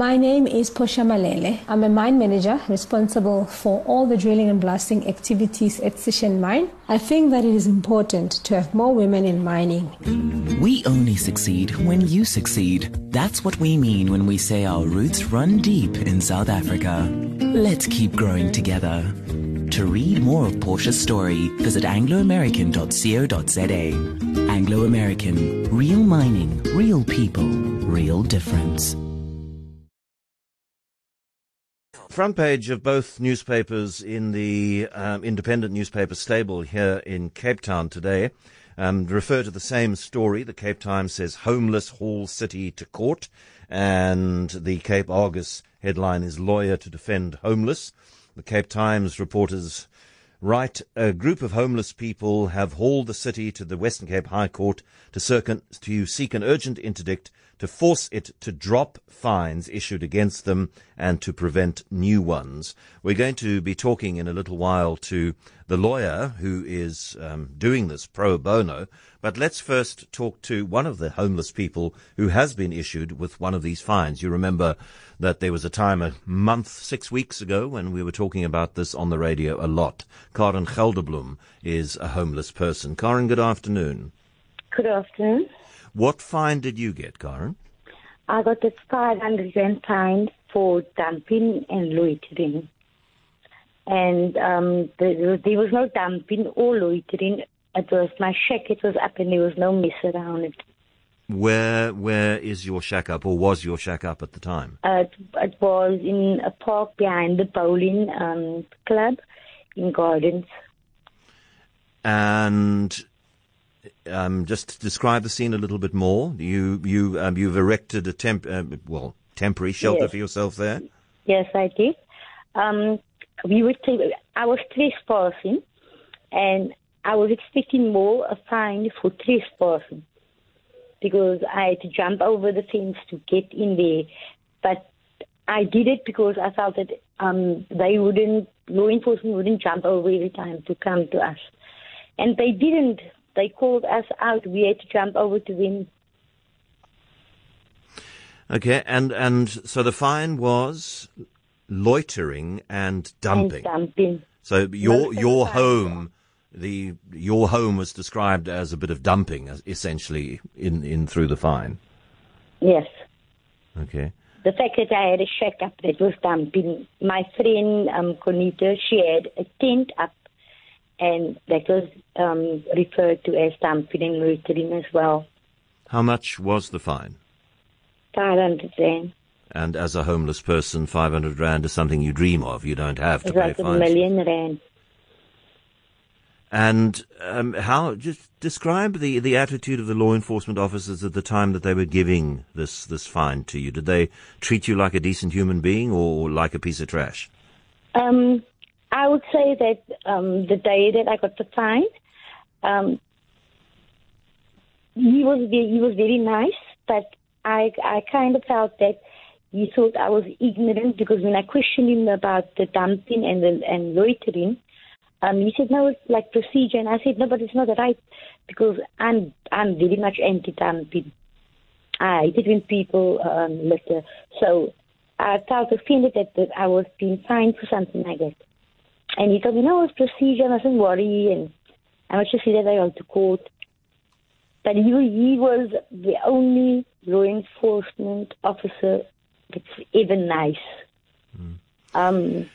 My name is Portia Malele. I'm a mine manager responsible for all the drilling and blasting activities at Sishen Mine. I think that it is important to have more women in mining. We only succeed when you succeed. That's what we mean when we say our roots run deep in South Africa. Let's keep growing together. To read more of Portia's story, visit angloamerican.co.za. Anglo American, real mining, real people, real difference. Front page of both newspapers in the um, independent newspaper stable here in Cape Town today um, refer to the same story. The Cape Times says homeless haul city to court, and the Cape Argus headline is lawyer to defend homeless. The Cape Times reporters write a group of homeless people have hauled the city to the Western Cape High Court to, to seek an urgent interdict to force it to drop fines issued against them and to prevent new ones. We're going to be talking in a little while to the lawyer who is um, doing this pro bono, but let's first talk to one of the homeless people who has been issued with one of these fines. You remember that there was a time a month, six weeks ago when we were talking about this on the radio a lot. Karen Gelderblom is a homeless person. Karen, good afternoon. Good afternoon. What fine did you get, Karen? I got a 500 rand fine for dumping and loitering. And um, there, there was no dumping or loitering. It was my shack, it was up and there was no mess around it. Where where is your shack up, or was your shack up at the time? Uh, it, it was in a park behind the bowling um, club in Gardens. And um, just describe the scene a little bit more. You you um, you've erected a temp uh, well temporary shelter Yes. for yourself there. Yes, I did. Um, we were t- I was trespassing, and I was expecting more a fine for trespassing because I had to jump over the fence to get in there. But I did it because I felt that um, they wouldn't, law enforcement wouldn't jump over every time to come to us, and they didn't. They called us out. We had to jump over to them. Okay, and and so the fine was loitering and dumping. And dumping. So your your home, the your home was described as a bit of dumping, essentially in in through the fine. Yes. Okay. the fact that I had a shack up that was dumping. My friend um, Conita, she had a tent up, and that was um, referred to as dumping and loitering as well. How much was the fine? 500 rand. And as a homeless person, 500 rand is something you dream of. You don't have to It's pay like a million rand. And um, how? Just describe the, the attitude of the law enforcement officers at the time that they were giving this this fine to you. Did they treat you like a decent human being or like a piece of trash? Um, I would say that um, the day that I got the fine, um, he was he was very nice, but I I kind of felt that he thought I was ignorant because when I questioned him about the dumping and the, and loitering, um, he said no, it's like procedure, and I said no, but it's not right because I'm I'm very much anti-dumping. I it when people um, litter, so I felt offended that, that I was being fined for something like that. And he told me, no, it's procedure, mustn't worry, and I must just that I go to court. But he, he was the only law enforcement officer that's ever nice. Um,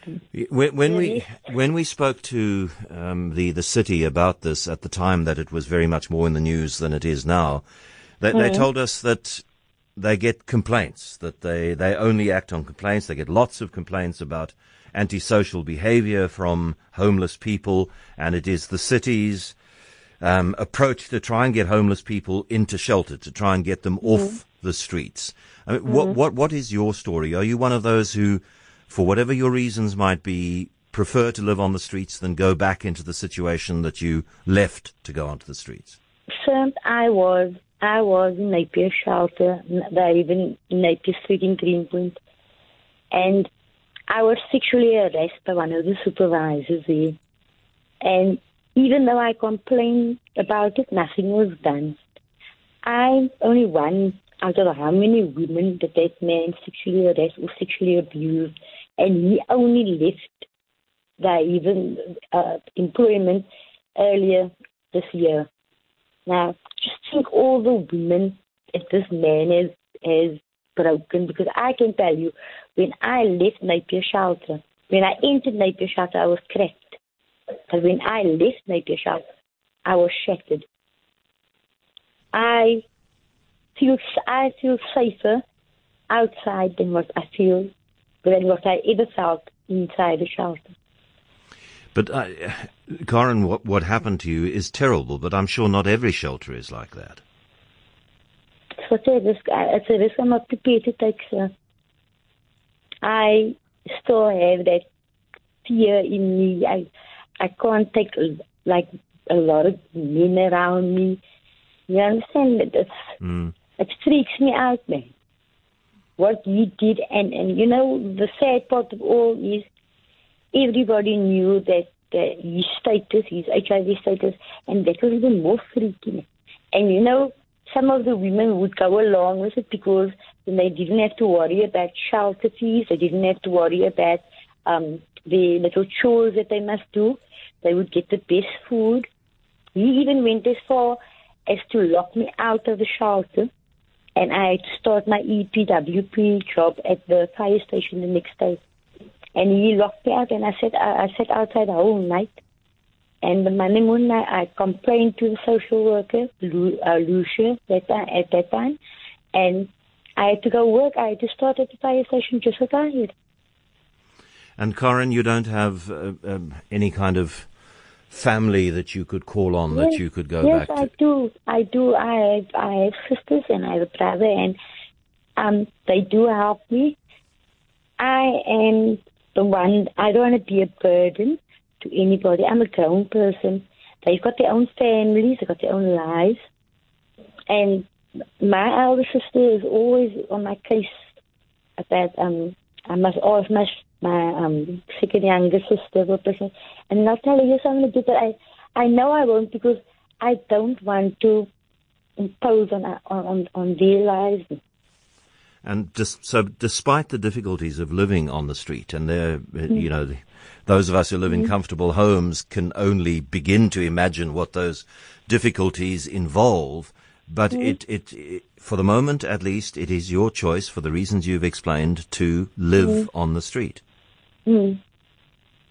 When, when we when we spoke to um, the the city about this at the time that it was very much more in the news than it is now, they, they told us that they get complaints that they they only act on complaints. They get lots of complaints about antisocial behaviour from homeless people, and it is the city's um, approach to try and get homeless people into shelter, to try and get them off the streets. I mean, what, what, what is your story? Are you one of those who, for whatever your reasons might be, prefer to live on the streets than go back into the situation that you left to go onto the streets? I was I was in Napier shelter, they even in Napier Street in Greenpoint, and I was sexually harassed by one of the supervisors there. And even though I complained about it, nothing was done. I'm only one out of how many women that that man sexually harassed or sexually abused, and he only left the even uh, employment earlier this year. Now, just think all the women that this man has has broken because I can tell you when I left Napier Shelter, when I entered Napier Shelter, I was cracked. But when I left Napier Shelter, I was shattered. I feel I feel safer outside than what I feel than what I ever felt inside the shelter. But uh, Karen, what what happened to you is terrible. But I'm sure not every shelter is like that. So it's a risk I'm not prepared to take, sir. I still have that fear in me. I I can't take like a lot of men around me. You understand? It's, mm. It freaks me out, man. What he did, and and you know the sad part of all is everybody knew that uh, his status, his HIV status, and that was even more freaky. And you know, some of the women would go along with it because then they didn't have to worry about shelter fees, they didn't have to worry about um, the little chores that they must do. They would get the best food. He even went as far as to lock me out of the shelter, and I had to start my EPWP job at the fire station the next day. And he locked me out, and I sat, I sat outside the whole night. And the Monday morning, I, I complained to the social worker, uh, Lucia, that at that time, and I had to go work. I had to start at the fire station just had. And Karen, you don't have uh, um, any kind of family that you could call on, yes, that you could go yes, back to? Yes, I do. I do. I have, I have sisters and I have a brother, and um, they do help me. I am the one, I don't want to be a burden to anybody. I'm a grown person. They've got their own families, they've got their own lives. And my elder sister is always on my case about um I must always my my um second younger sister what person and I'll tell you something to do but I I know I won't because I don't want to impose on on on their lives. And just, so, despite the difficulties of living on the street, and there, mm. you know, those of us who live in mm. comfortable homes can only begin to imagine what those difficulties involve. But mm. it, it, it, for the moment at least, it is your choice, for the reasons you've explained, to live mm. on the street. Mm.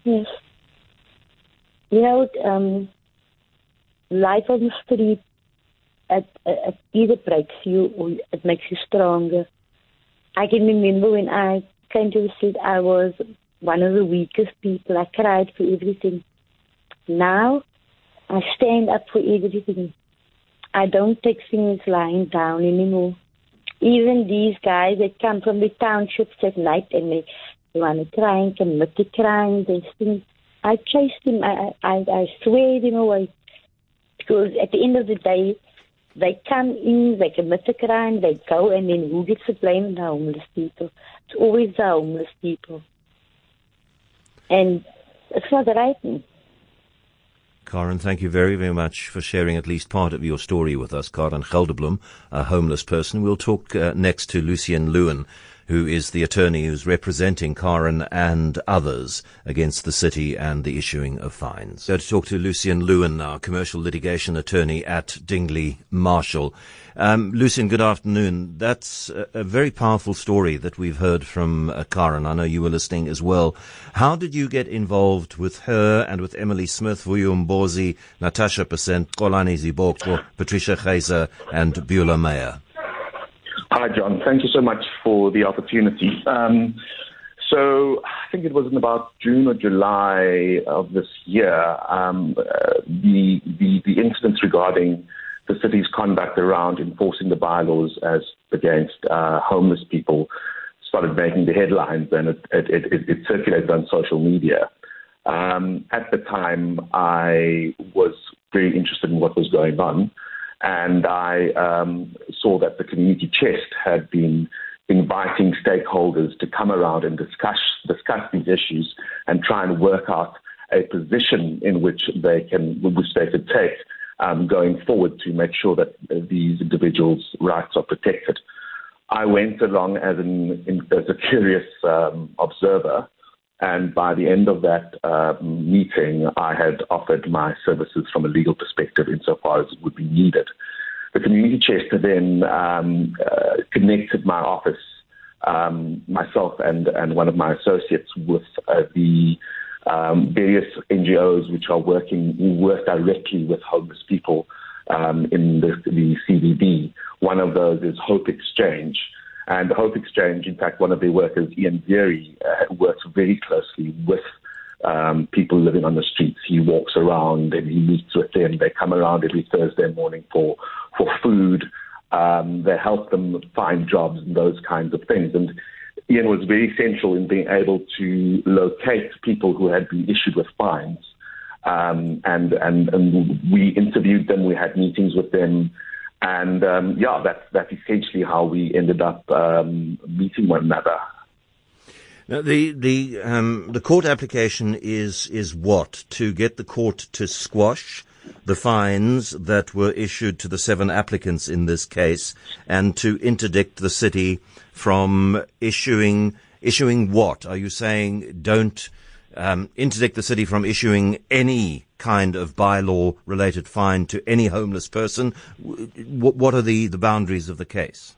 Yes. You know, um, life on the street, it, it either breaks you or it makes you stronger. I can remember when I came to the street, I was one of the weakest people. I cried for everything. Now, I stand up for everything. I don't take things lying down anymore. Even these guys that come from the townships at night and they, they want to try and commit the crime, they think, I chase them, I, I, I swear them away. Because at the end of the day, they come in, they commit a crime, they go, and then who gets the blame? The homeless people. It's always the homeless people. And it's not the right. Karen, thank you very, very much for sharing at least part of your story with us. Karen Gelderblom, a homeless person. We'll talk uh, next to Lucien Lewin who is the attorney who's representing Karen and others against the city and the issuing of fines. Go to talk to Lucien Lewin, our commercial litigation attorney at Dingley Marshall. Um, Lucien, good afternoon. That's a, a, very powerful story that we've heard from uh, Karen. I know you were listening as well. How did you get involved with her and with Emily Smith, Vuyo Mbozi, Natasha Percent, Kolani Ziboko, Patricia Geyser, and Beulah Meyer? Hi, John. Thank you so much for the opportunity. Um, so I think it was in about June or July of this year, um, uh, the, the, the incidents regarding the city's conduct around enforcing the bylaws as against uh, homeless people started making the headlines and it, it, it, it circulated on social media. Um, at the time, I was very interested in what was going on and I um, saw that the community chest had been inviting stakeholders to come around and discuss discuss these issues and try and work out a position in which they can which they could take um, going forward to make sure that these individuals' rights are protected. I went along as, an, as a curious um, observer, and by the end of that uh, meeting, I had offered my services from a legal perspective insofar as it would be needed. The community chest then um, uh, connected my office, um, myself and, and one of my associates, with uh, the um, various NGOs which are working, who work directly with homeless people um, in the, the CBD. One of those is Hope Exchange. And the Hope Exchange, in fact, one of their workers, Ian Deary, uh, works very closely with um, people living on the streets. He walks around and he meets with them. They come around every Thursday morning for, for food. Um, they help them find jobs and those kinds of things. And Ian was very central in being able to locate people who had been issued with fines. Um, and, and, and we interviewed them, we had meetings with them. And um, yeah, that's, that's essentially how we ended up um, meeting one another. Now, the the um, the court application is is what to get the court to squash the fines that were issued to the seven applicants in this case, and to interdict the city from issuing issuing what? Are you saying don't um, interdict the city from issuing any kind of bylaw related fine to any homeless person? What, what are the, the boundaries of the case?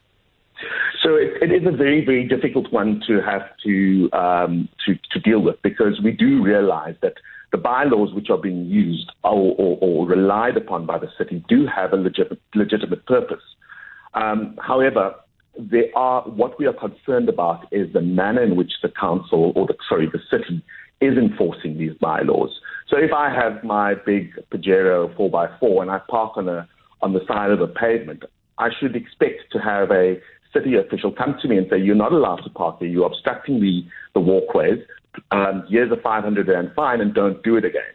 So it, it is a very, very difficult one to have to, um, to, to deal with because we do realize that the bylaws which are being used or, or, or relied upon by the city do have a legit, legitimate purpose. Um, however, there are what we are concerned about is the manner in which the council or the sorry the city is enforcing these bylaws. So if I have my big Pajero 4x4 and I park on a on the side of a pavement, I should expect to have a city official come to me and say, "You're not allowed to park there. You're obstructing the the walkways. Um, here's a 500 rand fine, and don't do it again."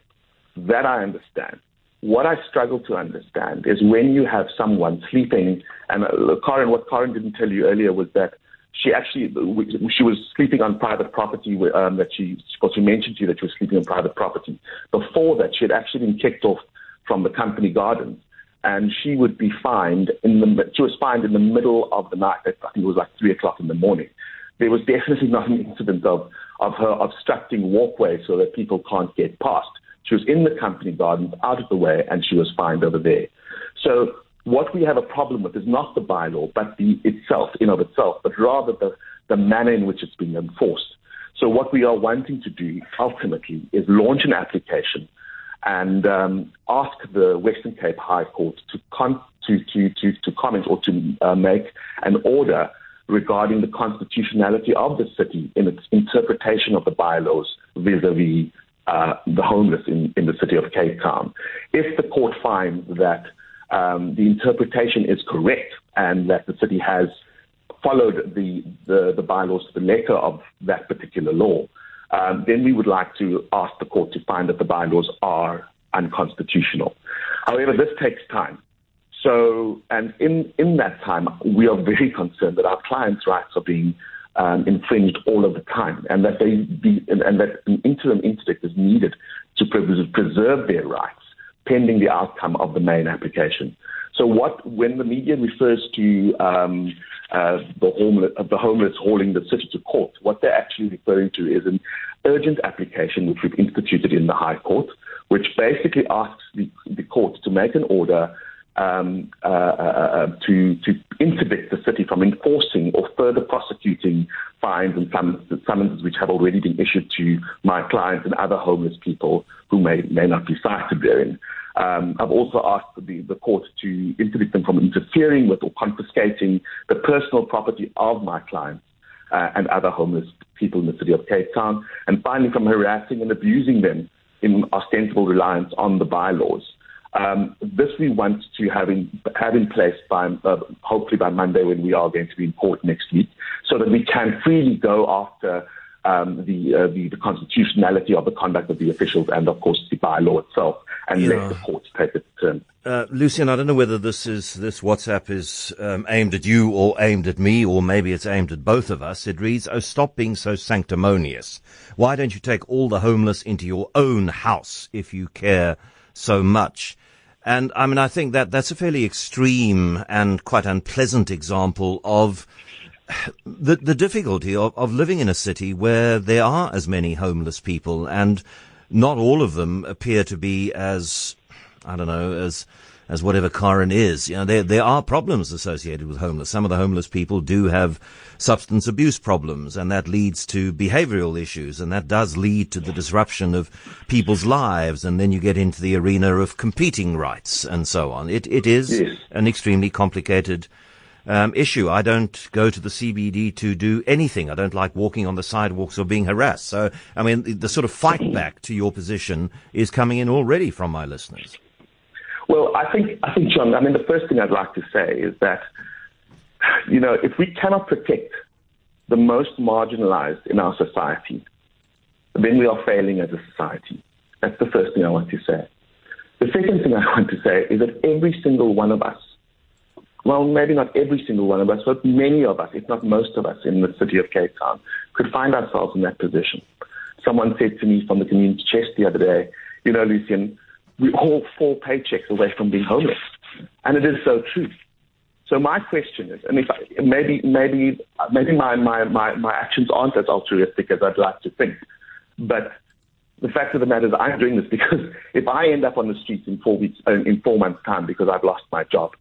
That I understand. What I struggle to understand is when you have someone sleeping, and uh, Corin, what Karen didn't tell you earlier was that she actually she was sleeping on private property um, that she because she mentioned to you that she was sleeping on private property. Before that, she had actually been kicked off from the company gardens, and she would be fined in the she was fined in the middle of the night. I think it was like three o'clock in the morning. There was definitely not an incident of of her obstructing walkways so that people can't get past. She was in the company gardens, out of the way, and she was fined over there. So what we have a problem with is not the bylaw, but the itself, in of itself, but rather the, the manner in which it's being enforced. So what we are wanting to do ultimately is launch an application and um, ask the Western Cape High Court to, con- to, to, to, to comment or to uh, make an order regarding the constitutionality of the city in its interpretation of the bylaws vis-a-vis uh, the homeless in, in the city of Cape Town. If the court finds that um, the interpretation is correct and that the city has followed the, the, the bylaws to the letter of that particular law, um, then we would like to ask the court to find that the bylaws are unconstitutional. However, this takes time. So, and in, in that time, we are very concerned that our clients' rights are being um, infringed all of the time, and that they be, and, and that an interim interdict is needed to preserve their rights pending the outcome of the main application. So what, when the media refers to um, uh, the, homeless, uh, the homeless hauling the city to court, what they're actually referring to is an urgent application which we've instituted in the High Court, which basically asks the, the court to make an order um, uh, uh, uh to, to interdict the city from enforcing or further prosecuting fines and summonses which have already been issued to my clients and other homeless people who may, may not be cited therein. Um, I've also asked the, the court to interdict them from interfering with or confiscating the personal property of my clients uh, and other homeless people in the city of Cape Town, and finally from harassing and abusing them in ostensible reliance on the bylaws. Um, this we want to have in, have in place by uh, hopefully by Monday when we are going to be in court next week, so that we can freely go after um, the, uh, the, the constitutionality of the conduct of the officials and of course the bylaw itself, and yeah. let the courts take its turn. Uh, Lucien, I don't know whether this is this WhatsApp is um, aimed at you or aimed at me, or maybe it's aimed at both of us. It reads, "Oh, stop being so sanctimonious. Why don't you take all the homeless into your own house if you care so much?" And I mean, I think that that's a fairly extreme and quite unpleasant example of the the difficulty of, of living in a city where there are as many homeless people and not all of them appear to be as I don't know as as whatever Karen is. You know, there there are problems associated with homeless. Some of the homeless people do have substance abuse problems, and that leads to behavioural issues, and that does lead to the disruption of people's lives, and then you get into the arena of competing rights and so on. It it is Yes. an extremely complicated um, issue. I don't go to the CBD to do anything. I don't like walking on the sidewalks or being harassed. So, I mean, the, the sort of fight back to your position is coming in already from my listeners. Well, I think, I think, John, I mean, the first thing I'd like to say is that, you know, if we cannot protect the most marginalized in our society, then we are failing as a society. That's the first thing I want to say. The second thing I want to say is that every single one of us, well, maybe not every single one of us, but many of us, if not most of us in the city of Cape Town, could find ourselves in that position. Someone said to me from the community chest the other day, you know, Lucien, we're all four paychecks away from being homeless. And it is so true. So my question is, and if I, maybe maybe maybe my, my, my, my actions aren't as altruistic as I'd like to think, but the fact of the matter is I'm doing this because if I end up on the streets in four weeks uh, in four months time because I've lost my job,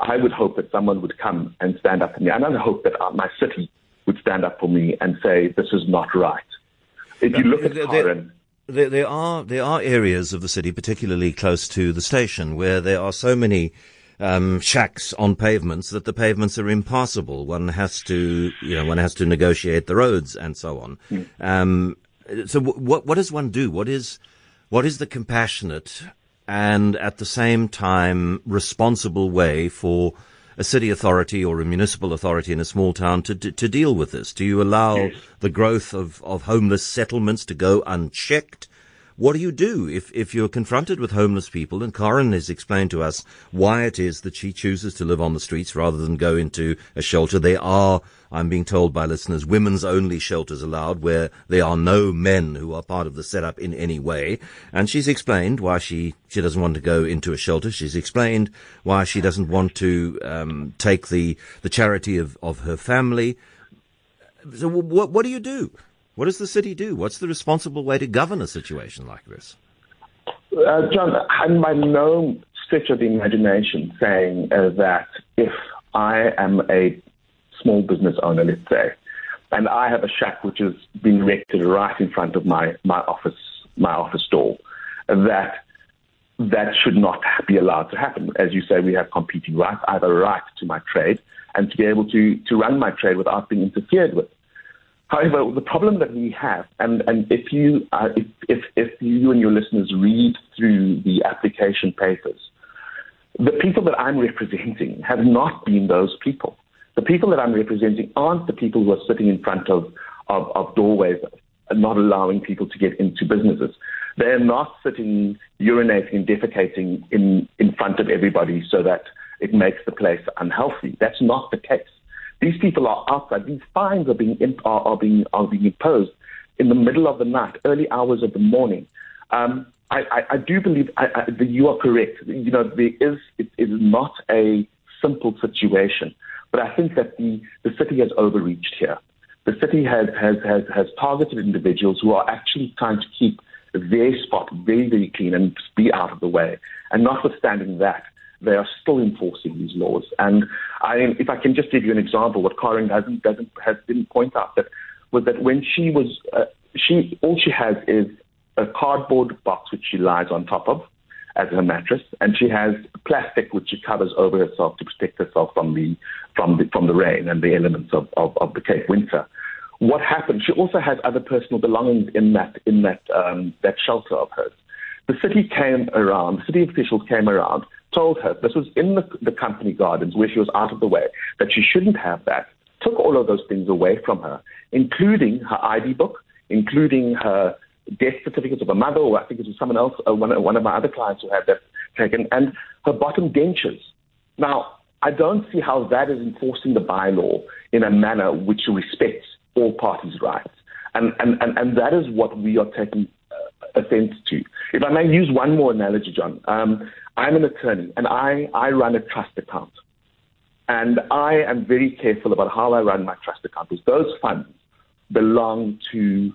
I would hope that someone would come and stand up for me, and I would hope that uh, my city would stand up for me and say this is not right. If you look at Karen, There, there are there are areas of the city, particularly close to the station, where there are so many um, shacks on pavements that the pavements are impassable. One has to, you know, one has to negotiate the roads and so on. Um, so, w- what what does one do? What is what is the compassionate and at the same time responsible way for a city authority or a municipal authority in a small town to to, to deal with this? Do you allow the growth of, of homeless settlements to go unchecked? What do you do if, if you're confronted with homeless people? And Karen has explained to us why it is that she chooses to live on the streets rather than go into a shelter. There are, I'm being told by listeners, women's only shelters allowed where there are no men who are part of the setup in any way. And she's explained why she, she doesn't want to go into a shelter. She's explained why she doesn't want to um, take the, the charity of, of her family. So what, what do you do? What does the city do? What's the responsible way to govern a situation like this? Uh, John, I'm by no stretch of the imagination saying uh, that if I am a small business owner, let's say, and I have a shack which has been erected right in front of my, my office my office door, that that should not be allowed to happen. As you say, we have competing rights. I have a right to my trade and to be able to, to run my trade without being interfered with. However, the problem that we have, and, and if you uh, if, if if you and your listeners read through the application papers, the people that I'm representing have not been those people. The people that I'm representing aren't the people who are sitting in front of of, of doorways and not allowing people to get into businesses. They're not sitting urinating and defecating in in front of everybody so that it makes the place unhealthy. That's not the case. These people are outside. These fines are being are, are being are being imposed in the middle of the night, early hours of the morning. Um, I, I, I do believe I, that you are correct. You know, there is it is not a simple situation, but I think that the, the city has overreached here. The city has, has, has, has targeted individuals who are actually trying to keep their spot very, very clean and be out of the way. And notwithstanding that, they are still enforcing these laws. And I, if I can just give you an example, what Karen doesn't, doesn't, has, didn't point out that was that when she was, uh, she, all she has is a cardboard box which she lies on top of as her mattress, and she has plastic which she covers over herself to protect herself from the from the from the rain and the elements of, of, of the Cape winter. What happened? She also has other personal belongings in that in that um, that shelter of hers. The city came around, city officials came around, told her this was in the, the company gardens where she was out of the way, that she shouldn't have that, took all of those things away from her, including her ID book, including her death certificates of her mother, or I think it was someone else, uh, one, one of my other clients who had that taken, and her bottom dentures. Now, I don't see how that is enforcing the bylaw in a manner which respects all parties' rights. And, and, and, and that is what we are taking uh, offense to. If I may use one more analogy, John, um, I'm an attorney and I, I run a trust account. And I am very careful about how I run my trust account because those funds belong to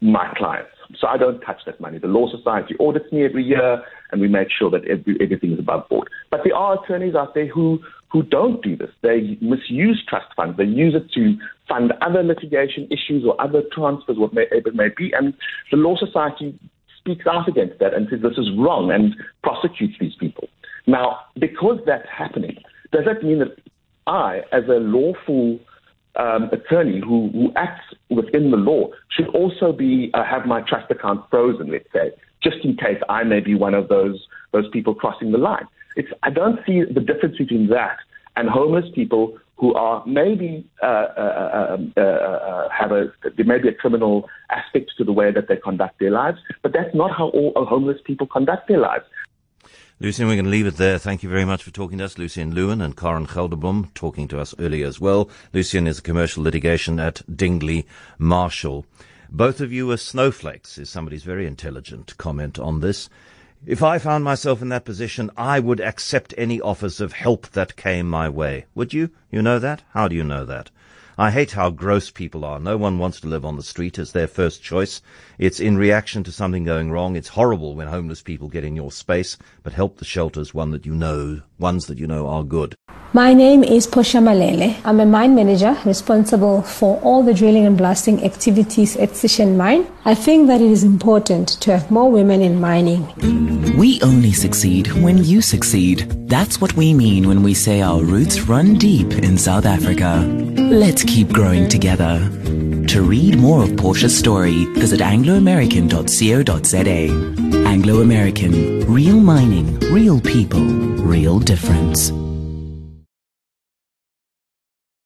my clients. So I don't touch that money. The Law Society audits me every year, and we make sure that every, everything is above board. But there are attorneys out there who, who don't do this. They misuse trust funds. They use it to fund other litigation issues or other transfers, whatever it may be. And the Law Society speaks out against that and says this is wrong and prosecutes these people. Now, because that's happening, does that mean that I, as a lawful um, attorney who, who acts within the law, should also be uh, have my trust account frozen, let's say, just in case I may be one of those those people crossing the line? It's, I don't see the difference between that and homeless people who are maybe uh, uh, um, uh, uh, have a there may be a criminal aspect to the way that they conduct their lives, but that's not how all homeless people conduct their lives. Lucien, we're going to leave it there. Thank you very much for talking to us. Lucien Lewin and Karen Gelderblom talking to us earlier as well. Lucien is a commercial litigation at Dingley Marshall. Both of you are snowflakes, is somebody's very intelligent comment on this. If I found myself in that position, I would accept any offers of help that came my way. Would you? You know that? How do you know that? I hate how gross people are. No one wants to live on the street as their first choice. It's in reaction to something going wrong. It's horrible when homeless people get in your space, but help the shelters one that you know, ones that you know are good. My name is Portia Malele. I'm a mine manager responsible for all the drilling and blasting activities at Sishen Mine. I think that it is important to have more women in mining. We only succeed when you succeed. That's what we mean when we say our roots run deep in South Africa. Let's keep growing together. To read more of Portia's story, visit angloamerican.co.za. Anglo American, real mining, real people, real difference.